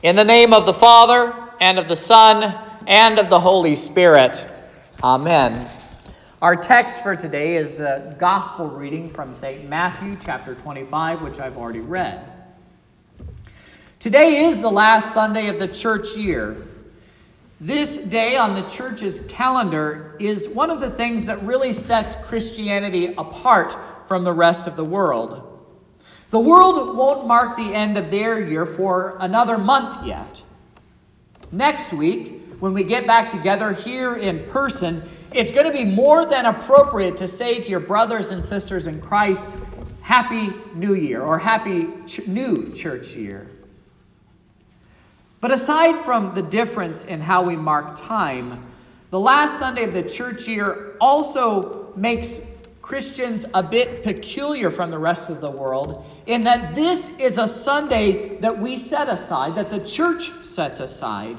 In the name of the Father, and of the Son, and of the Holy Spirit. Amen. Our text for today is the gospel reading from St. Matthew chapter 25, which I've already read. Today is the last Sunday of the church year. This day on the church's calendar is one of the things that really sets Christianity apart from the rest of the world. The world won't mark the end of their year for another month yet. Next week, when we get back together here in person, it's going to be more than appropriate to say to your brothers and sisters in Christ, Happy New Year or Happy ch- New Church Year. But aside from the difference in how we mark time, the last Sunday of the church year also makes Christians a bit peculiar from the rest of the world in that this is a Sunday that we set aside, that the church sets aside,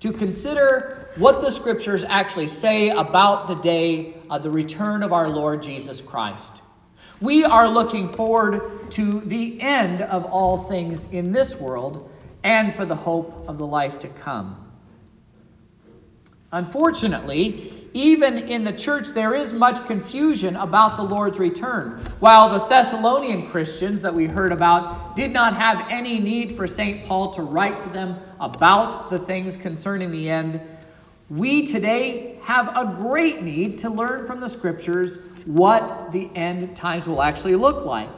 to consider what the scriptures actually say about the day of the return of our Lord Jesus Christ. We are looking forward to the end of all things in this world and for the hope of the life to come. Unfortunately, even in the church, there is much confusion about the Lord's return. While the Thessalonian Christians that we heard about did not have any need for St. Paul to write to them about the things concerning the end, we today have a great need to learn from the scriptures what the end times will actually look like.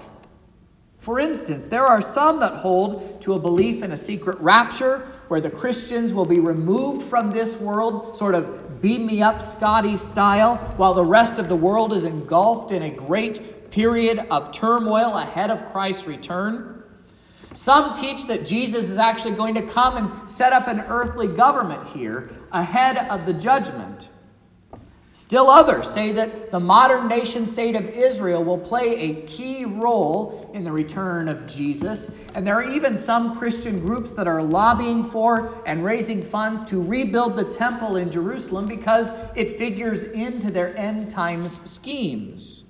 For instance, there are some that hold to a belief in a secret rapture where the Christians will be removed from this world, sort of beat me up Scotty style, while the rest of the world is engulfed in a great period of turmoil ahead of Christ's return. Some teach that Jesus is actually going to come and set up an earthly government here ahead of the judgment. Still others say that the modern nation state of Israel will play a key role in the return of Jesus. And there are even some Christian groups that are lobbying for and raising funds to rebuild the temple in Jerusalem because it figures into their end times schemes.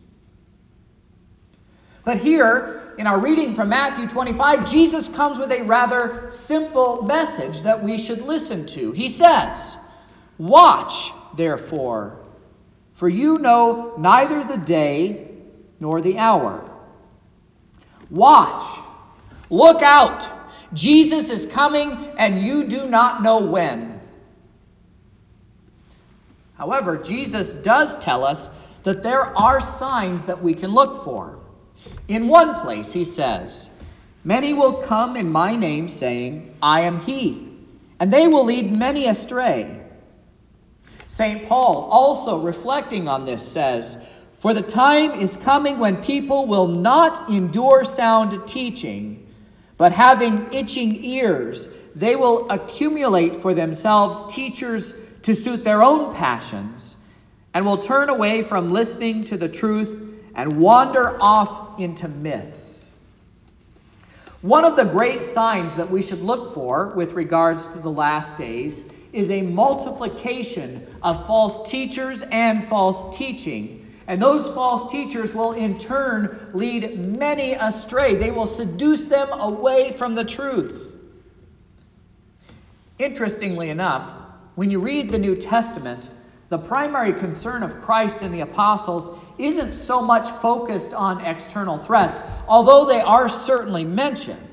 But here, in our reading from Matthew 25, Jesus comes with a rather simple message that we should listen to. He says, Watch, therefore for you know neither the day nor the hour. Watch, look out. Jesus is coming, and you do not know when. However, Jesus does tell us that there are signs that we can look for. In one place, he says, Many will come in my name, saying, I am he, and they will lead many astray. St. Paul, also reflecting on this, says, For the time is coming when people will not endure sound teaching, but having itching ears, they will accumulate for themselves teachers to suit their own passions, and will turn away from listening to the truth and wander off into myths. One of the great signs that we should look for with regards to the last days is a multiplication of false teachers and false teaching. And those false teachers will in turn lead many astray. They will seduce them away from the truth. Interestingly enough, when you read the New Testament, the primary concern of Christ and the apostles isn't so much focused on external threats, although they are certainly mentioned.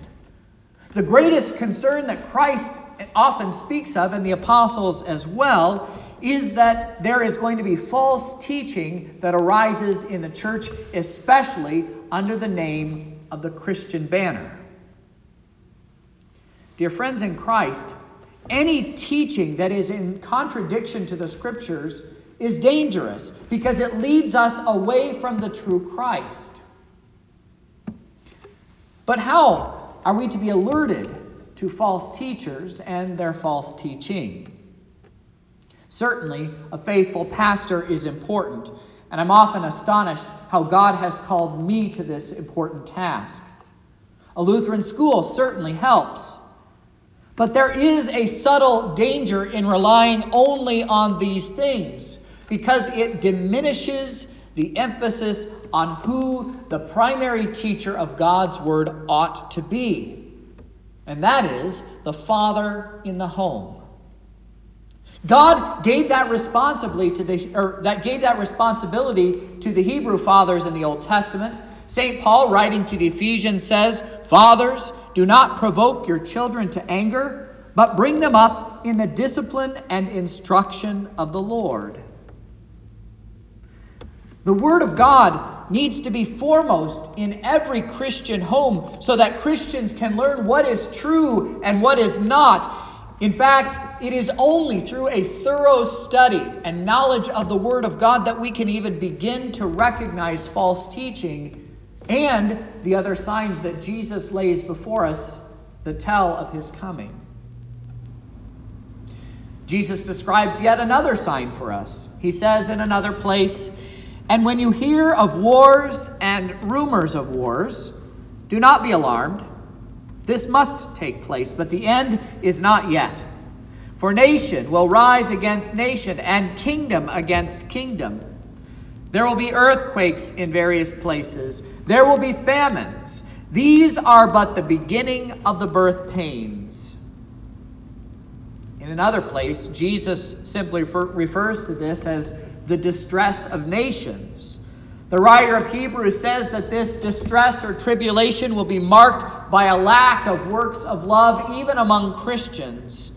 The greatest concern that Christ often speaks of, and the apostles as well, is that there is going to be false teaching that arises in the church, especially under the name of the Christian banner. Dear friends in Christ, any teaching that is in contradiction to the scriptures is dangerous because it leads us away from the true Christ. But how are we to be alerted to false teachers and their false teaching? Certainly, a faithful pastor is important, and I'm often astonished how God has called me to this important task. A Lutheran school certainly helps. But there is a subtle danger in relying only on these things because it diminishes the emphasis on who the primary teacher of God's Word ought to be. and that is the father in the home. God gave that responsibly to the or that gave that responsibility to the Hebrew fathers in the Old Testament. St. Paul writing to the Ephesians says, "Fathers, do not provoke your children to anger, but bring them up in the discipline and instruction of the Lord." The word of God needs to be foremost in every Christian home so that Christians can learn what is true and what is not in fact, it is only through a thorough study and knowledge of the Word of God that we can even begin to recognize false teaching and the other signs that Jesus lays before us that tell of his coming. Jesus describes yet another sign for us. He says in another place, And when you hear of wars and rumors of wars, do not be alarmed. This must take place, but the end is not yet. For nation will rise against nation, and kingdom against kingdom. There will be earthquakes in various places, there will be famines. These are but the beginning of the birth pains. In another place, Jesus simply refers to this as the distress of nations. The writer of Hebrews says that this distress or tribulation will be marked by a lack of works of love, even among Christians.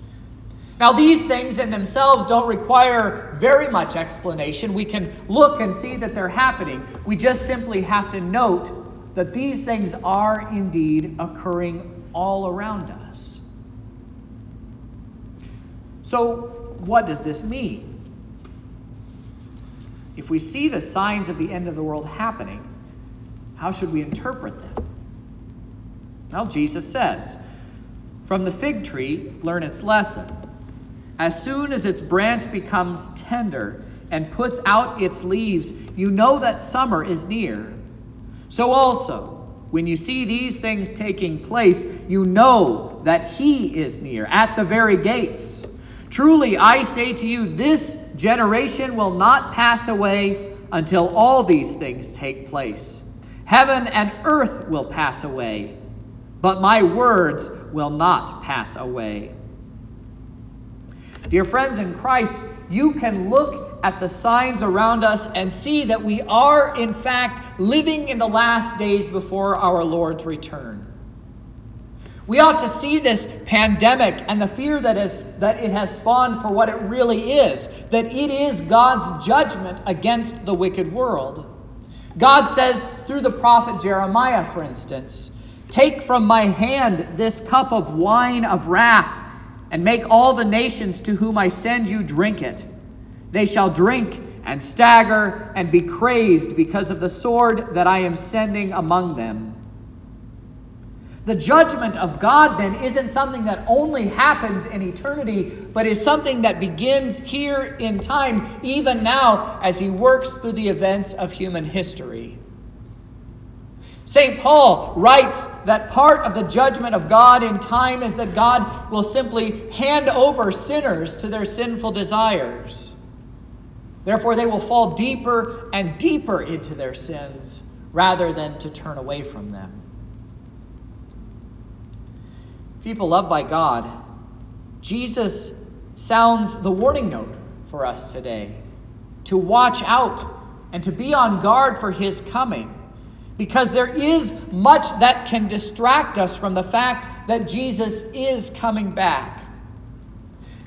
Now, these things in themselves don't require very much explanation. We can look and see that they're happening. We just simply have to note that these things are indeed occurring all around us. So, what does this mean? If we see the signs of the end of the world happening, how should we interpret them? Well, Jesus says, From the fig tree, learn its lesson. As soon as its branch becomes tender and puts out its leaves, you know that summer is near. So also, when you see these things taking place, you know that He is near, at the very gates. Truly, I say to you, this generation will not pass away until all these things take place. Heaven and earth will pass away, but my words will not pass away. Dear friends in Christ, you can look at the signs around us and see that we are, in fact, living in the last days before our Lord's return. We ought to see this pandemic and the fear that, is, that it has spawned for what it really is that it is God's judgment against the wicked world. God says through the prophet Jeremiah, for instance, Take from my hand this cup of wine of wrath, and make all the nations to whom I send you drink it. They shall drink and stagger and be crazed because of the sword that I am sending among them. The judgment of God then isn't something that only happens in eternity, but is something that begins here in time, even now, as he works through the events of human history. St. Paul writes that part of the judgment of God in time is that God will simply hand over sinners to their sinful desires. Therefore, they will fall deeper and deeper into their sins rather than to turn away from them people loved by God, Jesus sounds the warning note for us today to watch out and to be on guard for his coming. Because there is much that can distract us from the fact that Jesus is coming back.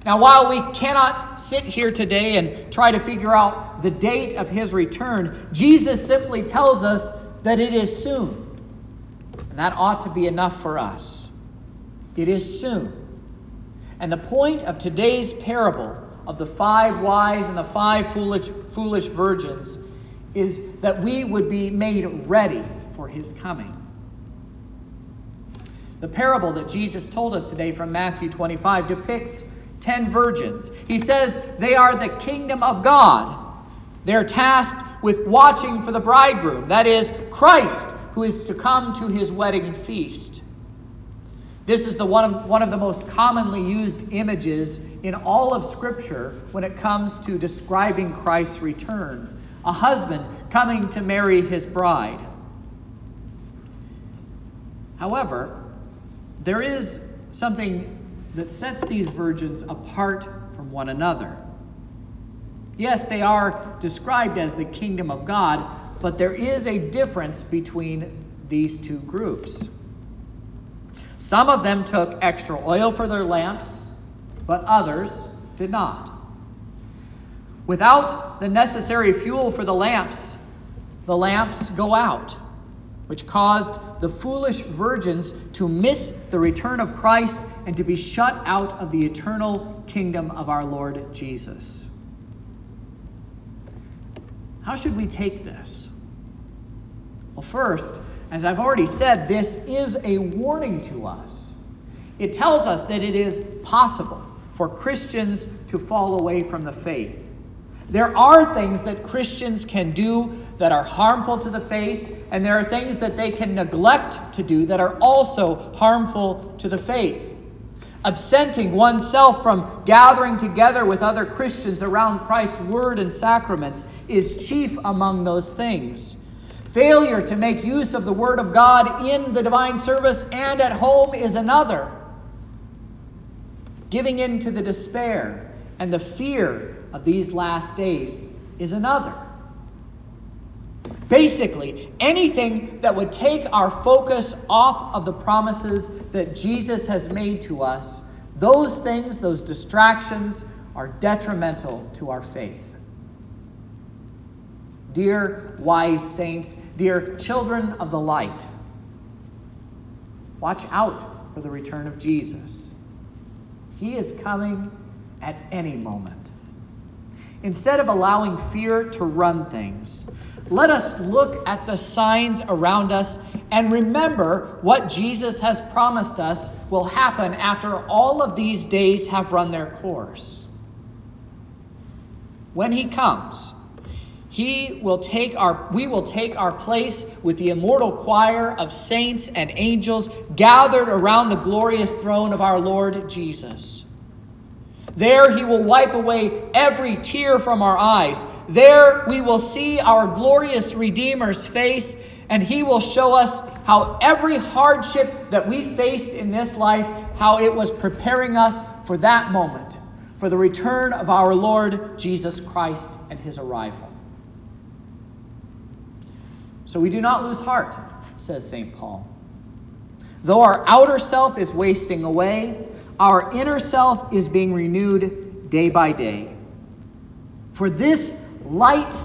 Now, while we cannot sit here today and try to figure out the date of his return, Jesus simply tells us that it is soon. And that ought to be enough for us. It is soon. And the point of today's parable of the five wise and the five foolish, foolish virgins is that we would be made ready for his coming. The parable that Jesus told us today from Matthew 25 depicts 10 virgins. He says they are the kingdom of God. They're tasked with watching for the bridegroom, that is, Christ, who is to come to his wedding feast. This is the one of, one of the most commonly used images in all of Scripture when it comes to describing Christ's return a husband coming to marry his bride. However, there is something that sets these virgins apart from one another. Yes, they are described as the kingdom of God, but there is a difference between these two groups. Some of them took extra oil for their lamps, but others did not. Without the necessary fuel for the lamps, the lamps go out, which caused the foolish virgins to miss the return of Christ and to be shut out of the eternal kingdom of our Lord Jesus. How should we take this? Well, first, as I've already said, this is a warning to us. It tells us that it is possible for Christians to fall away from the faith. There are things that Christians can do that are harmful to the faith, and there are things that they can neglect to do that are also harmful to the faith. Absenting oneself from gathering together with other Christians around Christ's word and sacraments is chief among those things. Failure to make use of the word of God in the divine service and at home is another. Giving in to the despair and the fear of these last days is another. Basically, anything that would take our focus off of the promises that Jesus has made to us, those things, those distractions, are detrimental to our faith. Dear wise saints, dear children of the light, watch out for the return of Jesus. He is coming at any moment. Instead of allowing fear to run things, let us look at the signs around us and remember what Jesus has promised us will happen after all of these days have run their course. When he comes, he will take our we will take our place with the immortal choir of saints and angels gathered around the glorious throne of our Lord Jesus. There he will wipe away every tear from our eyes. There we will see our glorious Redeemer's face, and he will show us how every hardship that we faced in this life, how it was preparing us for that moment, for the return of our Lord Jesus Christ and his arrival. So we do not lose heart, says St. Paul. Though our outer self is wasting away, our inner self is being renewed day by day. For this light,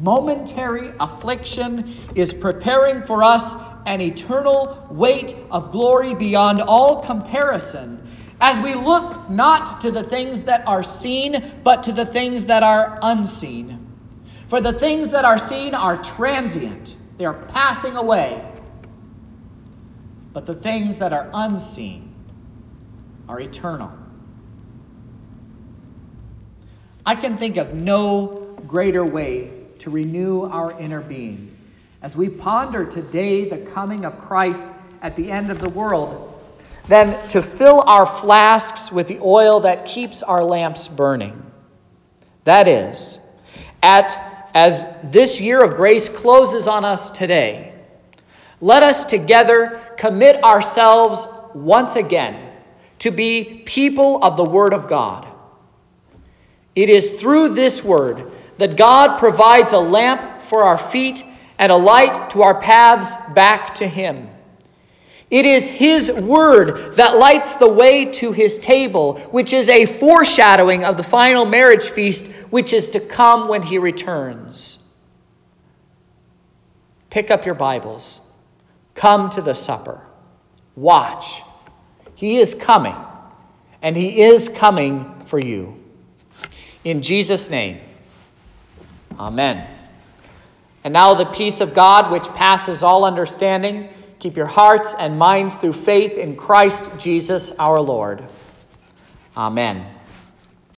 momentary affliction is preparing for us an eternal weight of glory beyond all comparison as we look not to the things that are seen, but to the things that are unseen. For the things that are seen are transient, they are passing away. But the things that are unseen are eternal. I can think of no greater way to renew our inner being as we ponder today the coming of Christ at the end of the world than to fill our flasks with the oil that keeps our lamps burning. That is, at as this year of grace closes on us today, let us together commit ourselves once again to be people of the Word of God. It is through this Word that God provides a lamp for our feet and a light to our paths back to Him. It is His Word that lights the way to His table, which is a foreshadowing of the final marriage feast which is to come when He returns. Pick up your Bibles. Come to the supper. Watch he is coming, and He is coming for you. In Jesus' name, Amen. And now the peace of God, which passes all understanding, keep your hearts and minds through faith in Christ Jesus our Lord. Amen.